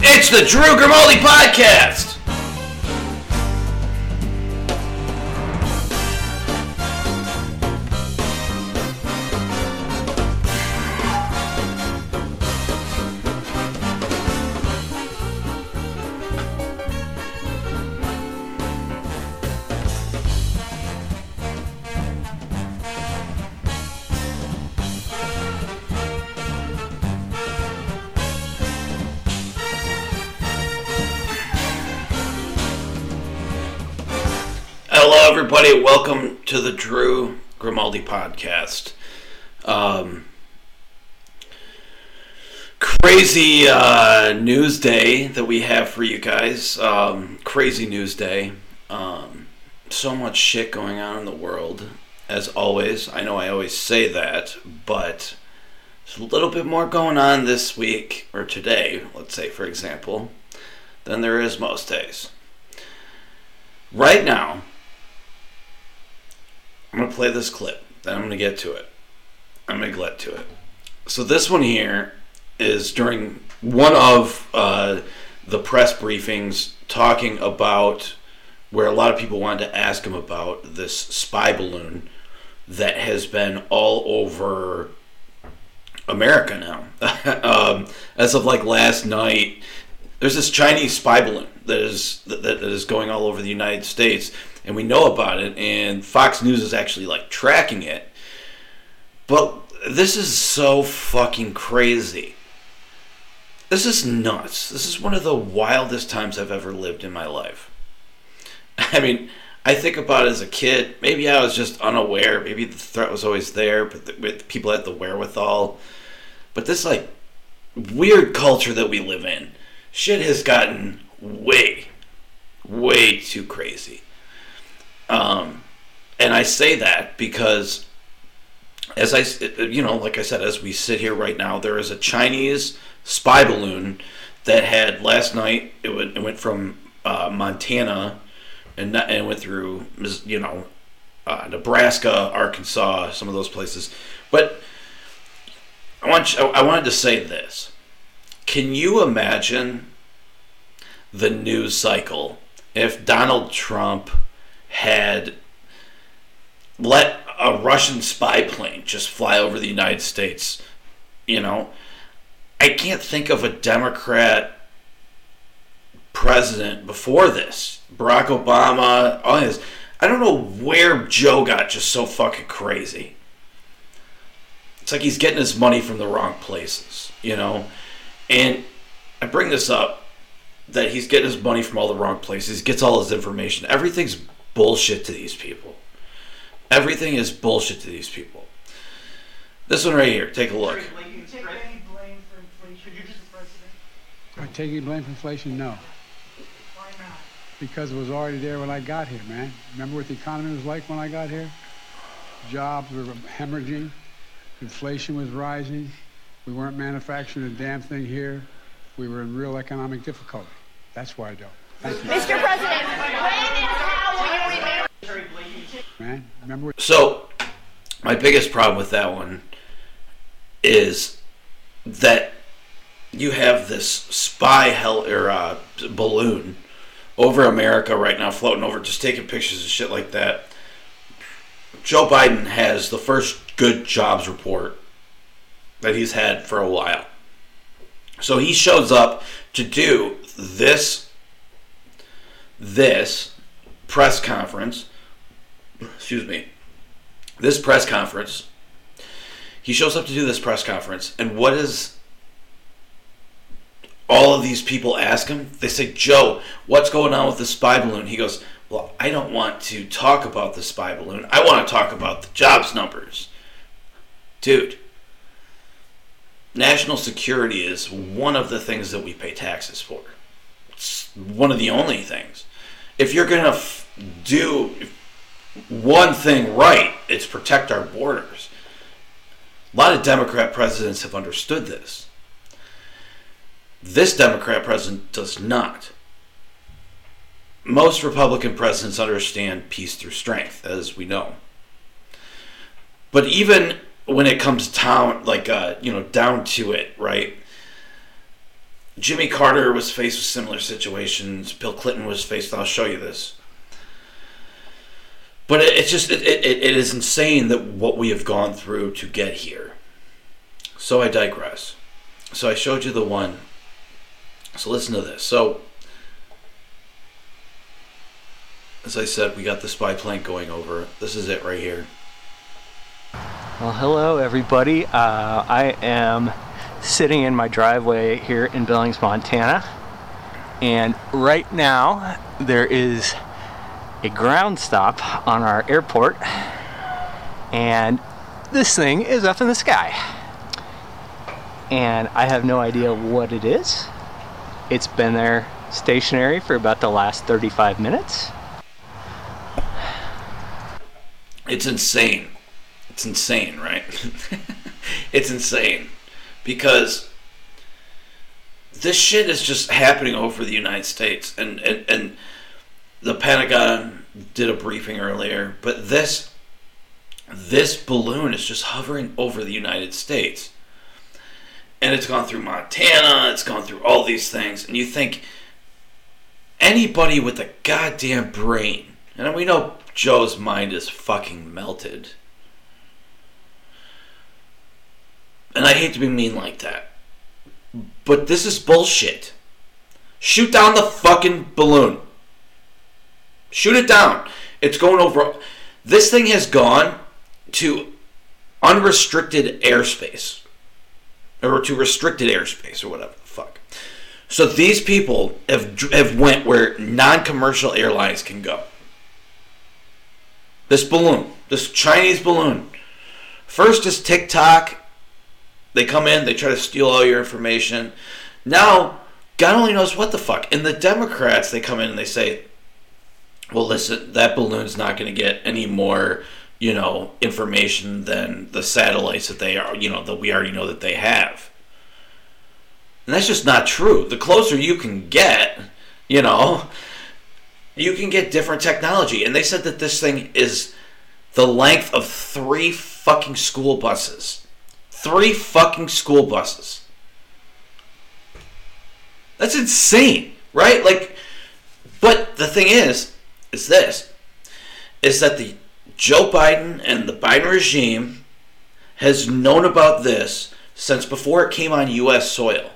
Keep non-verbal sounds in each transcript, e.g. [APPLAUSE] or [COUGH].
It's the Drew Grimaldi Podcast! Everybody. Welcome to the Drew Grimaldi Podcast. Um, crazy uh, news day that we have for you guys. Um, crazy news day. Um, so much shit going on in the world, as always. I know I always say that, but there's a little bit more going on this week, or today, let's say, for example, than there is most days. Right now, I'm gonna play this clip. Then I'm gonna get to it. I'm gonna get to it. So this one here is during one of uh, the press briefings talking about where a lot of people wanted to ask him about this spy balloon that has been all over America now. [LAUGHS] um, as of like last night, there's this Chinese spy balloon that is that, that is going all over the United States, and we know about it. And Fox News is actually like tracking it. But this is so fucking crazy. This is nuts. This is one of the wildest times I've ever lived in my life. [LAUGHS] I mean, I think about it as a kid. Maybe I was just unaware. Maybe the threat was always there, but the, people had the wherewithal. But this like weird culture that we live in, shit has gotten way, way too crazy. Um, and I say that because, as I, you know, like I said, as we sit here right now, there is a Chinese spy balloon that had last night. It went, it went from uh, Montana and and went through, you know, uh, Nebraska, Arkansas, some of those places. But I want you, I wanted to say this. Can you imagine the news cycle if Donald Trump had let a Russian spy plane just fly over the United States, you know, I can't think of a Democrat president before this. Barack Obama, all this. I don't know where Joe got just so fucking crazy. It's like he's getting his money from the wrong places, you know? And I bring this up that he's getting his money from all the wrong places, he gets all his information. Everything's bullshit to these people. Everything is bullshit to these people. This one right here, take a look. I take any blame for inflation? No. Why not? Because it was already there when I got here, man. Remember what the economy was like when I got here? Jobs were hemorrhaging, inflation was rising, we weren't manufacturing a damn thing here, we were in real economic difficulty. That's why I don't. Thank you. Mr. President, So, my biggest problem with that one is that you have this spy hell or uh, balloon over America right now, floating over, just taking pictures and shit like that. Joe Biden has the first good jobs report that he's had for a while. So he shows up to do this this press conference. Excuse me. This press conference. He shows up to do this press conference, and what is all of these people ask him? They say, Joe, what's going on with the spy balloon? He goes, Well, I don't want to talk about the spy balloon. I want to talk about the jobs numbers. Dude, national security is one of the things that we pay taxes for. It's one of the only things. If you're going to f- do one thing right, it's protect our borders. A lot of Democrat presidents have understood this. This Democrat president does not. Most Republican presidents understand peace through strength, as we know. But even when it comes down, like uh, you know, down to it, right? Jimmy Carter was faced with similar situations. Bill Clinton was faced. I'll show you this. But it, it's just it, it, it is insane that what we have gone through to get here. So I digress. So I showed you the one. So listen to this. So as I said, we got the spy plane going over. This is it right here. Well, hello everybody. Uh, I am sitting in my driveway here in Billings, Montana, and right now there is a ground stop on our airport, and this thing is up in the sky. And I have no idea what it is. It's been there stationary for about the last 35 minutes. It's insane. It's insane, right? [LAUGHS] it's insane. Because this shit is just happening over the United States. And, and, and the Pentagon did a briefing earlier, but this this balloon is just hovering over the United States. And it's gone through Montana, it's gone through all these things, and you think anybody with a goddamn brain, and we know Joe's mind is fucking melted. And I hate to be mean like that. But this is bullshit. Shoot down the fucking balloon. Shoot it down. It's going over. This thing has gone to unrestricted airspace. Or to restricted airspace or whatever the fuck. So these people have, have went where non-commercial airlines can go. This balloon, this Chinese balloon. First is TikTok. They come in, they try to steal all your information. Now, God only knows what the fuck. And the Democrats, they come in and they say, well, listen, that balloon's not going to get any more, you know, information than the satellites that they are, you know, that we already know that they have. And that's just not true. The closer you can get, you know, you can get different technology. And they said that this thing is the length of three fucking school buses. Three fucking school buses. That's insane, right? Like, but the thing is, is this, is that the Joe Biden and the Biden regime has known about this since before it came on U.S. soil.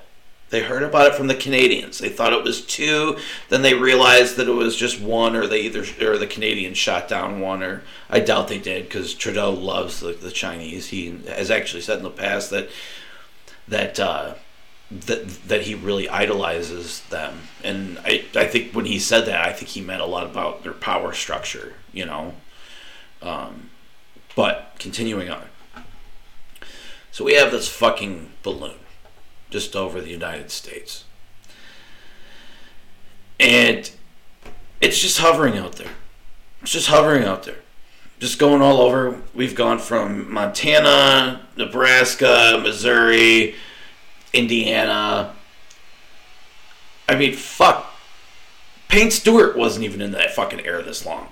They heard about it from the Canadians. They thought it was two. Then they realized that it was just one, or they either or the Canadians shot down one, or I doubt they did because Trudeau loves the, the Chinese. He has actually said in the past that that uh, that that he really idolizes them, and I I think when he said that, I think he meant a lot about their power structure. You know, um, but continuing on. So we have this fucking balloon just over the United States. And it's just hovering out there. It's just hovering out there. Just going all over. We've gone from Montana, Nebraska, Missouri, Indiana. I mean, fuck. Payne Stewart wasn't even in that fucking air this long.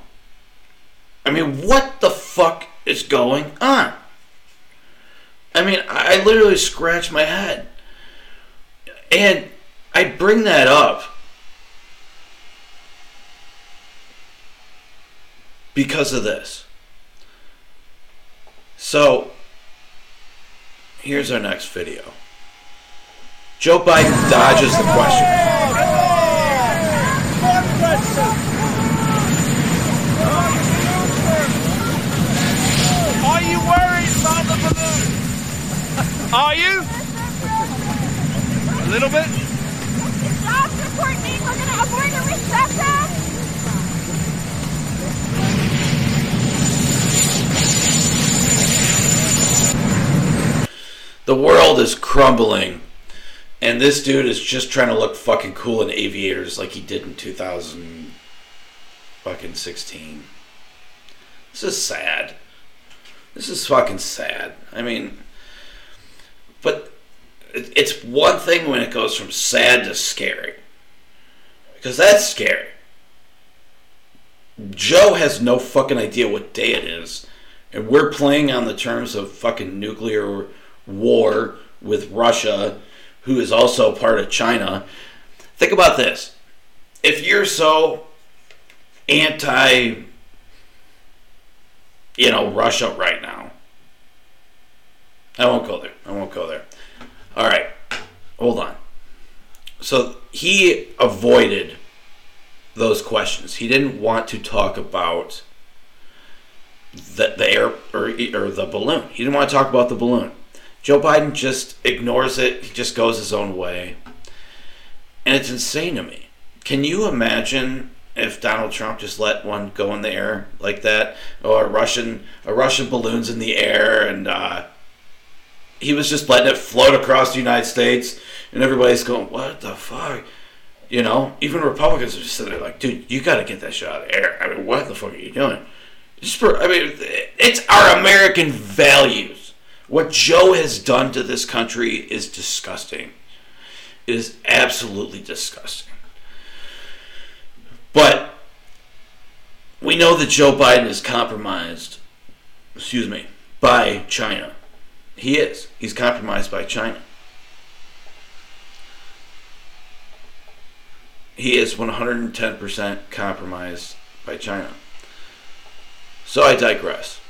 I mean, what the fuck is going on? I mean, I literally scratch my head. And I bring that up because of this. So, here's our next video. Joe Biden dodges the question. Are you worried about the balloon? Are you? A little bit? Jobs report mean we're gonna avoid a recession? The world is crumbling, and this dude is just trying to look fucking cool in aviators like he did in 2000 fucking 16. This is sad. This is fucking sad. I mean, but it's one thing when it goes from sad to scary. Because that's scary. Joe has no fucking idea what day it is. and we're playing on the terms of fucking nuclear war with Russia, who is also part of China. Think about this. If you're so anti, you know, Russia right now, I won't go there. I won't go there. All right. Hold on. So he avoided those questions. He didn't want to talk about the, the air or, or the balloon. He didn't want to talk about the balloon. Joe Biden just ignores it. He just goes his own way. And it's insane to me. Can you imagine if Donald Trump just let one go in the air like that, or a Russian a Russian balloon's in the air, and uh, he was just letting it float across the United States, and everybody's going, "What the fuck?" You know, even Republicans are just sitting there like, "Dude, you got to get that shit out of the air." I mean, what the fuck are you doing? I mean, it's our American values. What Joe has done to this country is disgusting. It is absolutely disgusting. But we know that Joe Biden is compromised, excuse me, by China. He is. He's compromised by China. He is 110% compromised by China. So I digress.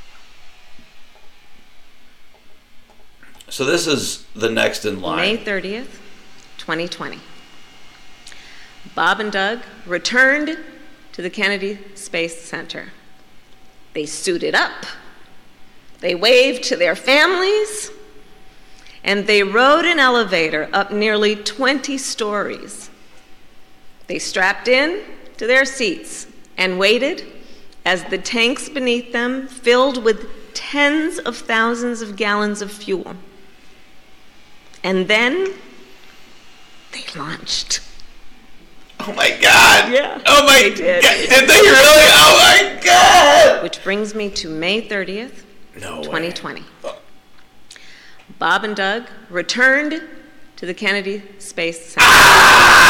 So this is the next in line. May 30th, 2020. Bob and Doug returned to the Kennedy Space Center. They suited up, they waved to their families, and they rode an elevator up nearly 20 stories. They strapped in to their seats and waited as the tanks beneath them filled with tens of thousands of gallons of fuel. And then they launched. Oh my god! Yeah, Oh my they did. god! Did they really? Oh my god! Which brings me to May 30th, No way. 2020. Bob and Doug returned to the Kennedy Space Center.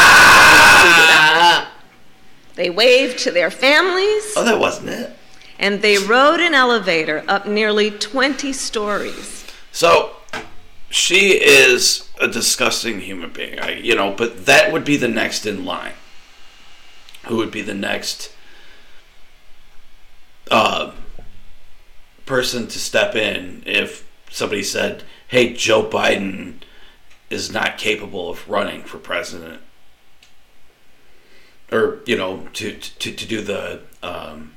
Ah! They waved to their families Oh, that wasn't it. and they rode an elevator up nearly 20 stories. So, she is a disgusting human being. I, you know, but that would be the next in line. Who would be the next uh, person to step in if somebody said, "Hey, Joe Biden is not capable of running for president," or you know, to to, to do the um,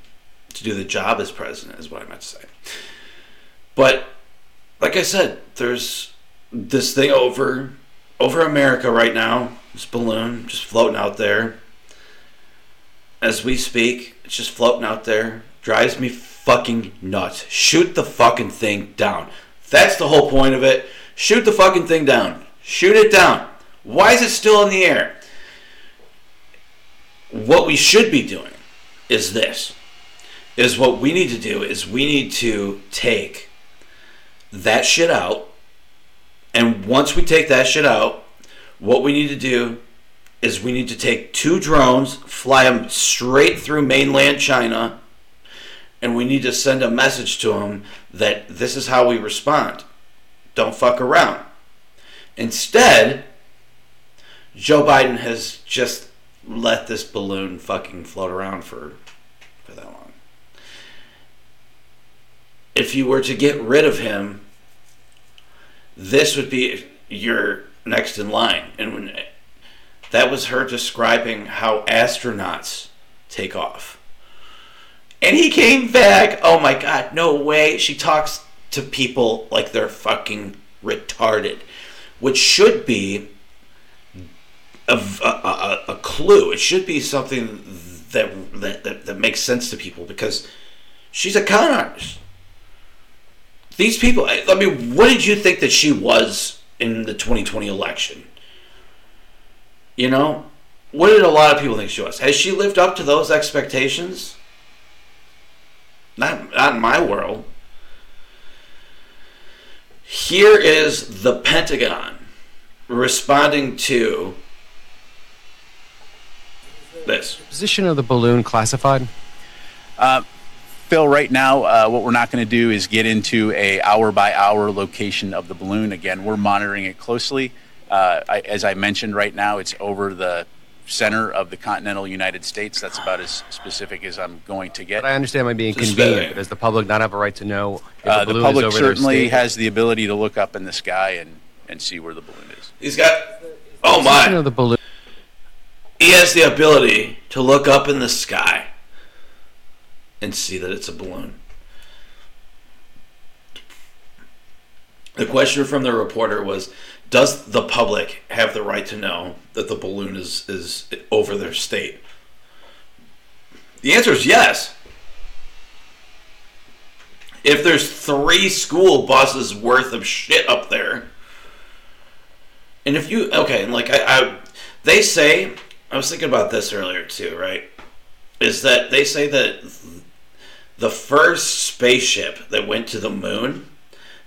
to do the job as president is what I meant to say. But like I said, there's this thing over over America right now. This balloon just floating out there. As we speak, it's just floating out there. Drives me fucking nuts. Shoot the fucking thing down. That's the whole point of it. Shoot the fucking thing down. Shoot it down. Why is it still in the air? What we should be doing is this. Is what we need to do is we need to take that shit out. And once we take that shit out, what we need to do is we need to take two drones, fly them straight through mainland China, and we need to send a message to them that this is how we respond. Don't fuck around. Instead, Joe Biden has just let this balloon fucking float around for for that long. If you were to get rid of him, this would be your next in line. And when that was her describing how astronauts take off. And he came back. Oh my god, no way. She talks to people like they're fucking retarded, which should be a, a, a, a clue. It should be something that, that, that, that makes sense to people because she's a con artist. These people, I I mean, what did you think that she was in the 2020 election? You know, what did a lot of people think she was? Has she lived up to those expectations? Not, not in my world. Here is the Pentagon responding to this. Position of the balloon classified? Uh, Phil, right now, uh, what we're not going to do is get into a hour by hour location of the balloon. Again, we're monitoring it closely. Uh, I, as I mentioned, right now it's over the center of the continental United States. That's about as specific as I'm going to get. But I understand my being Just convenient. spitting. but Does the public not have a right to know if Uh, the the public is over certainly state? has the ability to look up in the sky and, and see where the balloon is. He's got. Oh my! the balloon. He has the ability to look up in the sky and see that it's a balloon. The question from the reporter was Does the public have the right to know that the balloon is, is over their state? The answer is yes. If there's three school buses worth of shit up there, and if you okay, and like I, I, they say, I was thinking about this earlier too, right? Is that they say that the first spaceship that went to the moon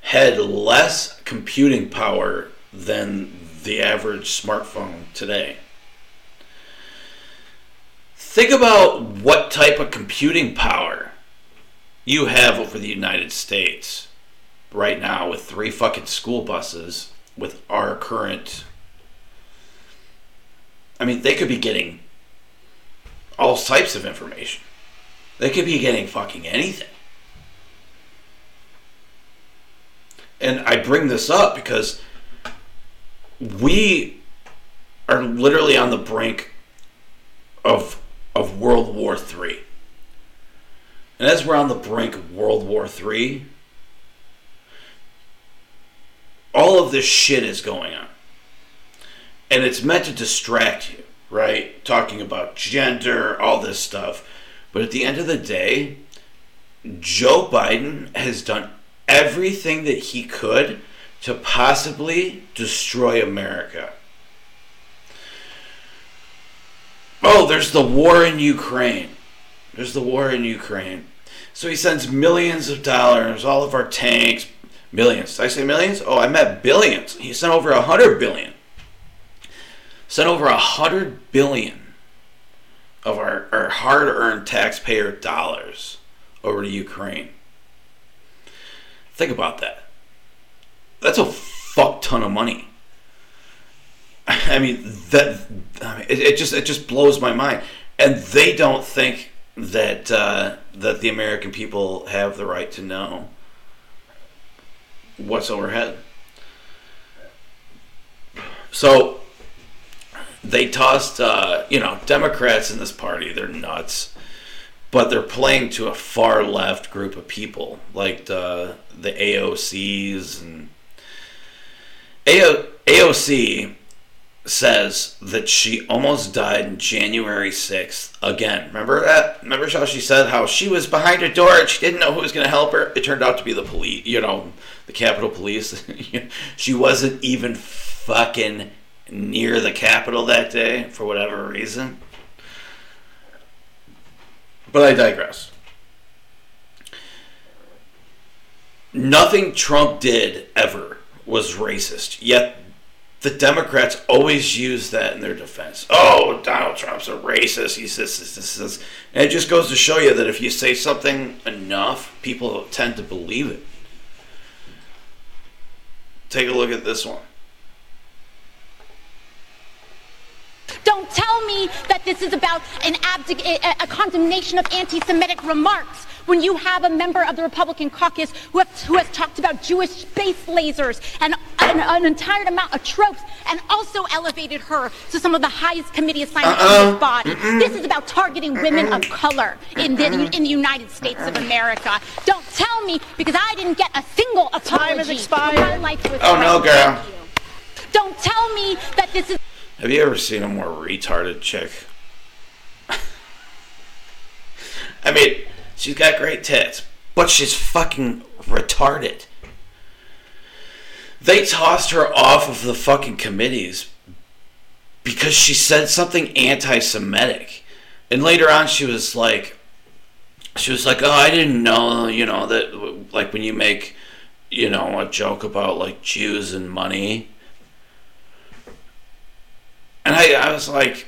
had less computing power than the average smartphone today. Think about what type of computing power you have over the United States right now with three fucking school buses with our current I mean they could be getting all types of information. They could be getting fucking anything. And I bring this up because we are literally on the brink of of World War III. And as we're on the brink of World War III, all of this shit is going on. And it's meant to distract you, right? Talking about gender, all this stuff. But at the end of the day, Joe Biden has done everything that he could to possibly destroy America. Oh, there's the war in Ukraine. There's the war in Ukraine. So he sends millions of dollars, all of our tanks, millions. Did I say millions? Oh, I meant billions. He sent over a hundred billion. Sent over a hundred billion of our, our hard earned taxpayer dollars over to Ukraine. Think about that. That's a fuck ton of money. I mean that I mean, it, it just it just blows my mind, and they don't think that uh, that the American people have the right to know what's overhead. So they tossed, uh, you know, Democrats in this party. They're nuts, but they're playing to a far left group of people, like the the AOCs and AO, AOC says that she almost died January 6th again. Remember that? Remember how she said how she was behind a door and she didn't know who was going to help her? It turned out to be the police, you know, the Capitol Police. [LAUGHS] she wasn't even fucking near the Capitol that day for whatever reason. But I digress. Nothing Trump did ever was racist, yet the Democrats always use that in their defense. Oh, Donald Trump's a racist. He says this, this, this. And it just goes to show you that if you say something enough, people tend to believe it. Take a look at this one. Don't tell me that this is about an abdic- a, a condemnation of anti-Semitic remarks when you have a member of the Republican caucus who, have, who has talked about Jewish space lasers and an, an entire amount of tropes and also elevated her to some of the highest committee assignments Uh-uh. in this uh-uh. body. This is about targeting women of color in the, in the United States of America. Don't tell me because I didn't get a single apology has for expired. my life was Oh, no, girl. Don't tell me that this is Have you ever seen a more retarded chick? [LAUGHS] I mean, she's got great tits, but she's fucking retarded. They tossed her off of the fucking committees because she said something anti Semitic. And later on, she was like, she was like, oh, I didn't know, you know, that, like, when you make, you know, a joke about, like, Jews and money. And I, I was like,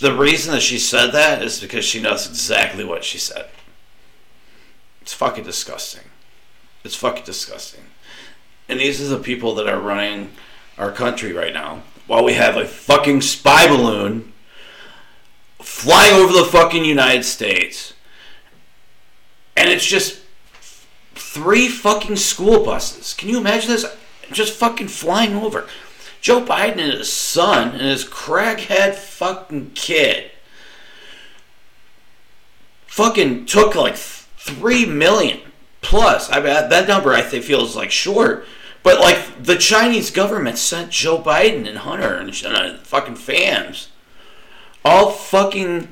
the reason that she said that is because she knows exactly what she said. It's fucking disgusting. It's fucking disgusting. And these are the people that are running our country right now. While we have a fucking spy balloon flying over the fucking United States. And it's just three fucking school buses. Can you imagine this? Just fucking flying over. Joe Biden and his son and his crackhead fucking kid fucking took like three million plus. I mean, that number I think feels like short, but like the Chinese government sent Joe Biden and Hunter and uh, fucking fans all fucking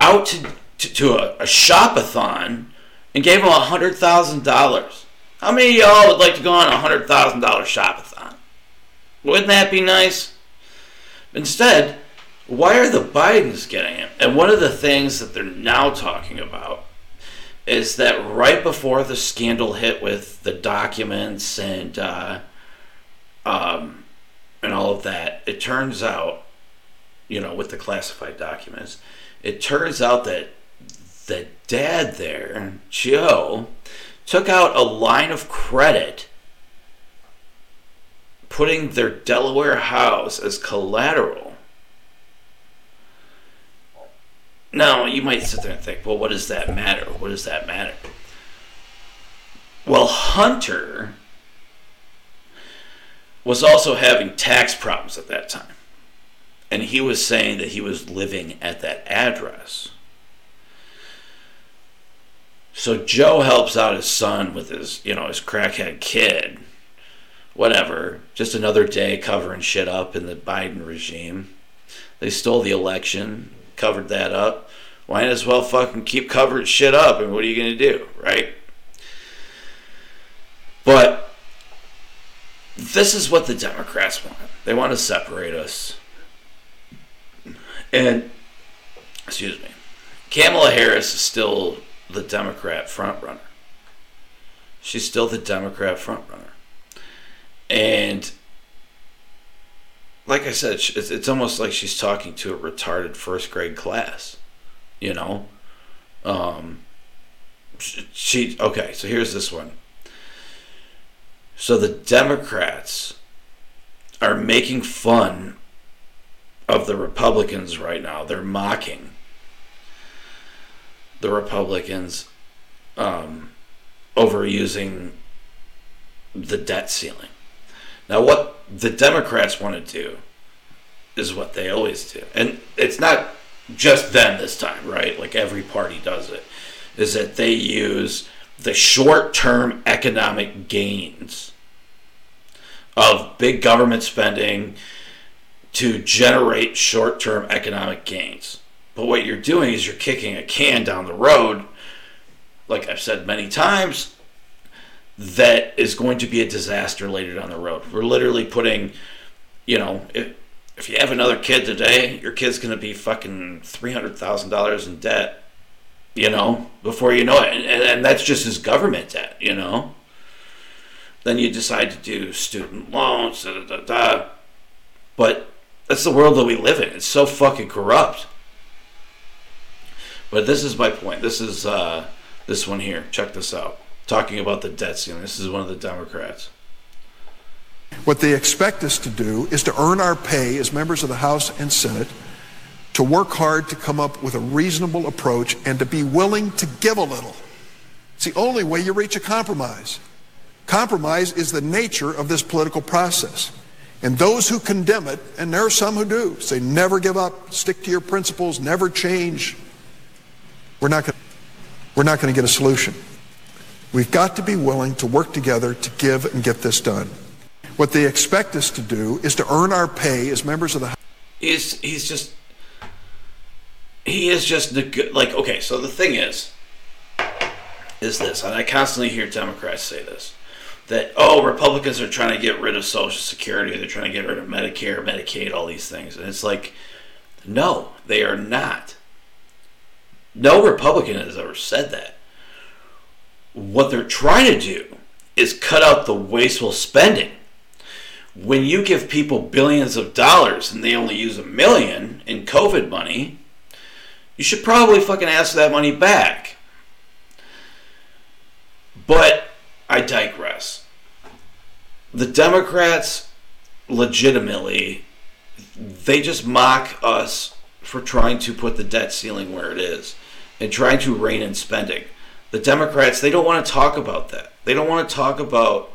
out to to, to a, a shopathon and gave them a hundred thousand dollars. How many of y'all would like to go on a hundred thousand dollar shopathon? Wouldn't that be nice? Instead, why are the Bidens getting it? And one of the things that they're now talking about is that right before the scandal hit with the documents and uh, um, and all of that, it turns out, you know, with the classified documents, it turns out that the dad there, Joe, took out a line of credit putting their Delaware house as collateral. Now, you might sit there and think, well, what does that matter? What does that matter? Well, Hunter was also having tax problems at that time. And he was saying that he was living at that address. So Joe helps out his son with his, you know, his crackhead kid whatever, just another day covering shit up in the Biden regime. They stole the election, covered that up. Might as well fucking keep covering shit up, and what are you going to do, right? But this is what the Democrats want. They want to separate us. And, excuse me, Kamala Harris is still the Democrat frontrunner. She's still the Democrat frontrunner and like I said, it's, it's almost like she's talking to a retarded first grade class, you know. Um, she okay. So here's this one. So the Democrats are making fun of the Republicans right now. They're mocking the Republicans um, over using the debt ceiling. Now, what the Democrats want to do is what they always do. And it's not just them this time, right? Like every party does it. Is that they use the short term economic gains of big government spending to generate short term economic gains. But what you're doing is you're kicking a can down the road, like I've said many times, that is going to be a disaster later down the road. We're literally putting, you know, if, if you have another kid today, your kid's going to be fucking $300,000 in debt, you know, before you know it. And, and that's just his government debt, you know. Then you decide to do student loans, da, da, da, da. But that's the world that we live in. It's so fucking corrupt. But this is my point. This is uh, this one here. Check this out talking about the debt ceiling. This is one of the Democrats. What they expect us to do is to earn our pay as members of the House and Senate, to work hard to come up with a reasonable approach, and to be willing to give a little. It's the only way you reach a compromise. Compromise is the nature of this political process. And those who condemn it, and there are some who do, say never give up, stick to your principles, never change. We're not going we're not going to get a solution. We've got to be willing to work together to give and get this done. What they expect us to do is to earn our pay as members of the House. He's, he's just. He is just like okay. So the thing is, is this, and I constantly hear Democrats say this, that oh Republicans are trying to get rid of Social Security, they're trying to get rid of Medicare, Medicaid, all these things, and it's like, no, they are not. No Republican has ever said that. What they're trying to do is cut out the wasteful spending. when you give people billions of dollars and they only use a million in COVID money, you should probably fucking ask that money back. But I digress. The Democrats legitimately they just mock us for trying to put the debt ceiling where it is and trying to rein in spending. The Democrats, they don't want to talk about that. They don't want to talk about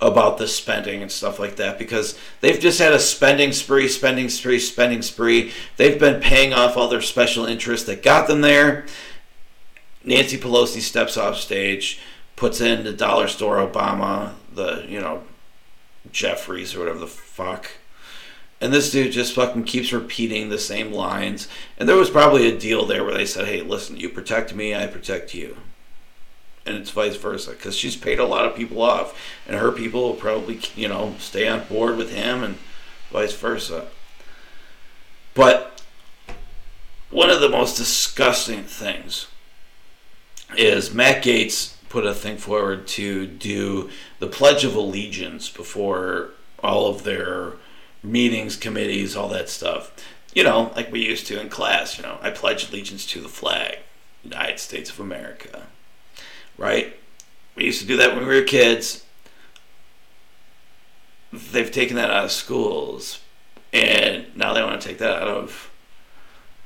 about the spending and stuff like that because they've just had a spending spree, spending spree, spending spree. They've been paying off all their special interests that got them there. Nancy Pelosi steps off stage, puts in the dollar store Obama, the, you know, Jeffries or whatever the fuck. And this dude just fucking keeps repeating the same lines. And there was probably a deal there where they said, hey, listen, you protect me, I protect you. And it's vice versa. Because she's paid a lot of people off. And her people will probably, you know, stay on board with him and vice versa. But one of the most disgusting things is Matt Gaetz put a thing forward to do the Pledge of Allegiance before all of their meetings, committees, all that stuff. You know, like we used to in class, you know, I pledge allegiance to the flag, United States of America. Right? We used to do that when we were kids. They've taken that out of schools, and now they want to take that out of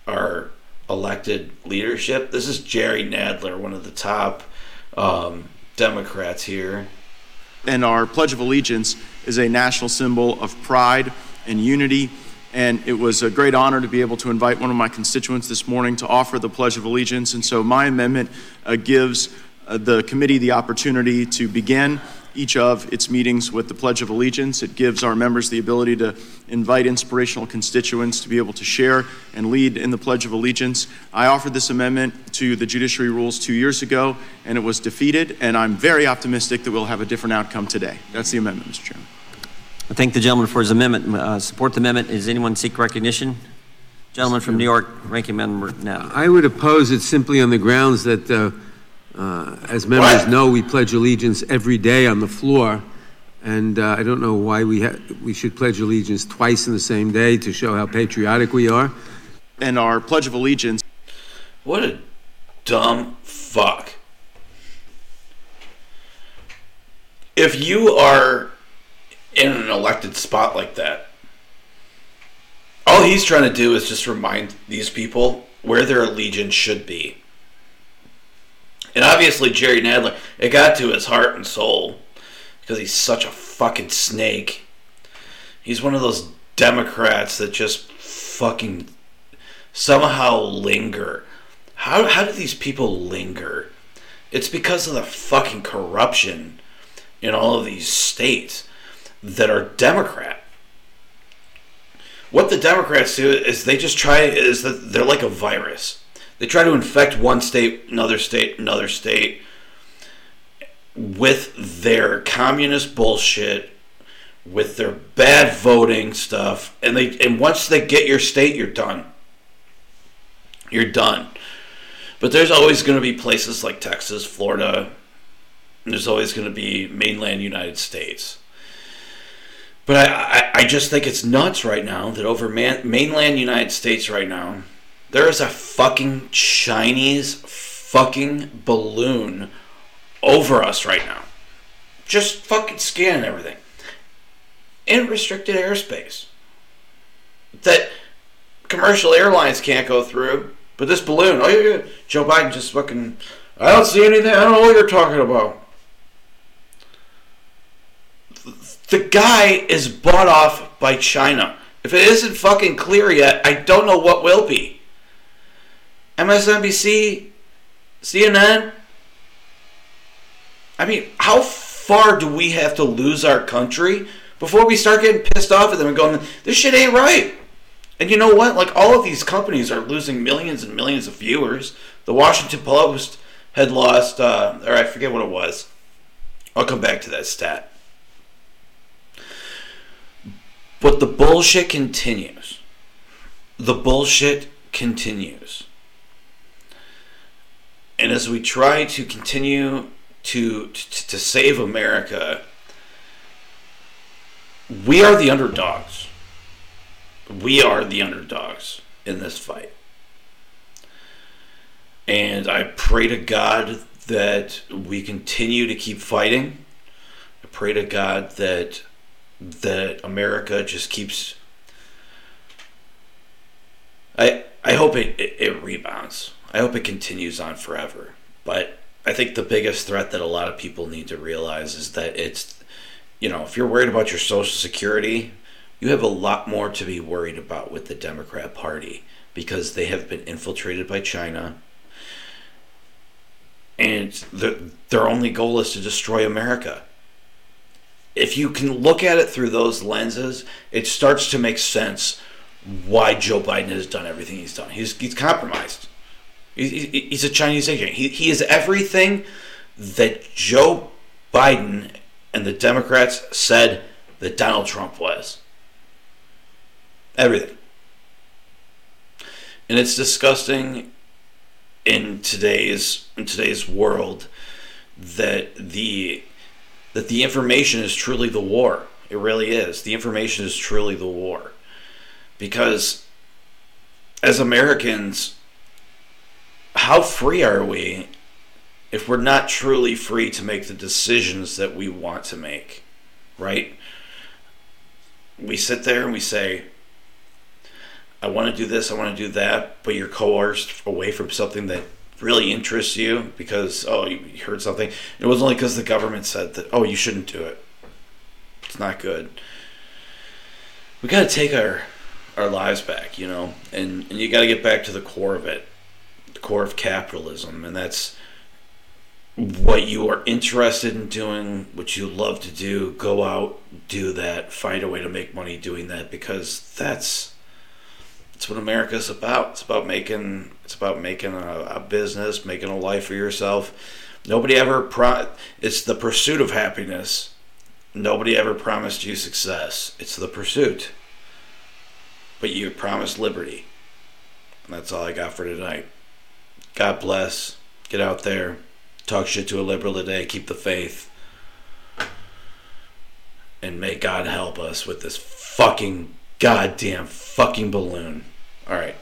our elected leadership. This is Jerry Nadler, one of the top um, Democrats here. And our Pledge of Allegiance is a national symbol of pride and unity. And it was a great honor to be able to invite one of my constituents this morning to offer the Pledge of Allegiance. And so my amendment uh, gives the committee the opportunity to begin each of its meetings with the Pledge of Allegiance. It gives our members the ability to invite inspirational constituents to be able to share and lead in the Pledge of Allegiance. I offered this amendment to the judiciary rules two years ago, and it was defeated, and I'm very optimistic that we'll have a different outcome today. That's the amendment, Mr. Chairman. I thank the gentleman for his amendment. Uh, support the amendment. Does anyone seek recognition? Gentleman from New York, Ranking Member Now. I would oppose it simply on the grounds that, uh, uh, as members What? know, we pledge allegiance every day on the floor. And uh, I don't know why we, ha- we should pledge allegiance twice in the same day to show how patriotic we are. And our Pledge of Allegiance What a dumb fuck. If you are in an elected spot like that, all he's trying to do is just remind these people where their allegiance should be. And obviously, Jerry Nadler, it got to his heart and soul because he's such a fucking snake. He's one of those Democrats that just fucking somehow linger. How, how do these people linger? It's because of the fucking corruption in all of these states that are Democrat. What the Democrats do is they just try is that they're like a virus. They try to infect one state, another state, another state with their communist bullshit, with their bad voting stuff, and they and once they get your state, you're done. You're done. But there's always going to be places like Texas, Florida, there's always going to be mainland United States. But I, I, I just think it's nuts right now that over man, mainland United States right now, there is a fucking Chinese fucking balloon over us right now. Just fucking scanning everything. In restricted airspace. That commercial airlines can't go through. But this balloon, oh yeah, Joe Biden just fucking, I don't see anything, I don't know what you're talking about. The guy is bought off by China. If it isn't fucking clear yet, I don't know what will be. MSNBC, CNN. I mean, how far do we have to lose our country before we start getting pissed off at them and going, this shit ain't right? And you know what? Like, all of these companies are losing millions and millions of viewers. The Washington Post had lost, uh, or I forget what it was. I'll come back to that stat. But the bullshit continues. The bullshit continues. And as we try to continue to to, to save America, we are the underdogs. We are the underdogs in this fight. And I pray to God that we continue to keep fighting. I pray to God that that America just keeps I I hope it, it, it rebounds. I hope it continues on forever. But I think the biggest threat that a lot of people need to realize is that it's you know, if you're worried about your social security, you have a lot more to be worried about with the Democrat Party because they have been infiltrated by China. And the, their only goal is to destroy America. If you can look at it through those lenses, it starts to make sense why Joe Biden has done everything he's done. He's, he's compromised. He, he, he's a Chinese agent. He, he is everything that Joe Biden and the Democrats said that Donald Trump was. Everything. And it's disgusting in today's in today's world that the that the information is truly the war. It really is. The information is truly the war. Because as Americans, how free are we if we're not truly free to make the decisions that we want to make, right? We sit there and we say, I want to do this, I want to do that, but you're coerced away from something that really interests you because, oh, you heard something. It was only because the government said that, oh, you shouldn't do it. It's not good. We got to take our our lives back, you know, and, and you got to get back to the core of it, core of capitalism, and that's what you are interested in doing, what you love to do, go out, do that, find a way to make money doing that because that's that's what America's about. It's about making it's about making a, a business, making a life for yourself. Nobody ever pro it's the pursuit of happiness. Nobody ever promised you success. It's the pursuit. But you promised liberty. And that's all I got for tonight. God bless. Get out there talk shit to a liberal today, keep the faith, and may God help us with this fucking goddamn fucking balloon. All right.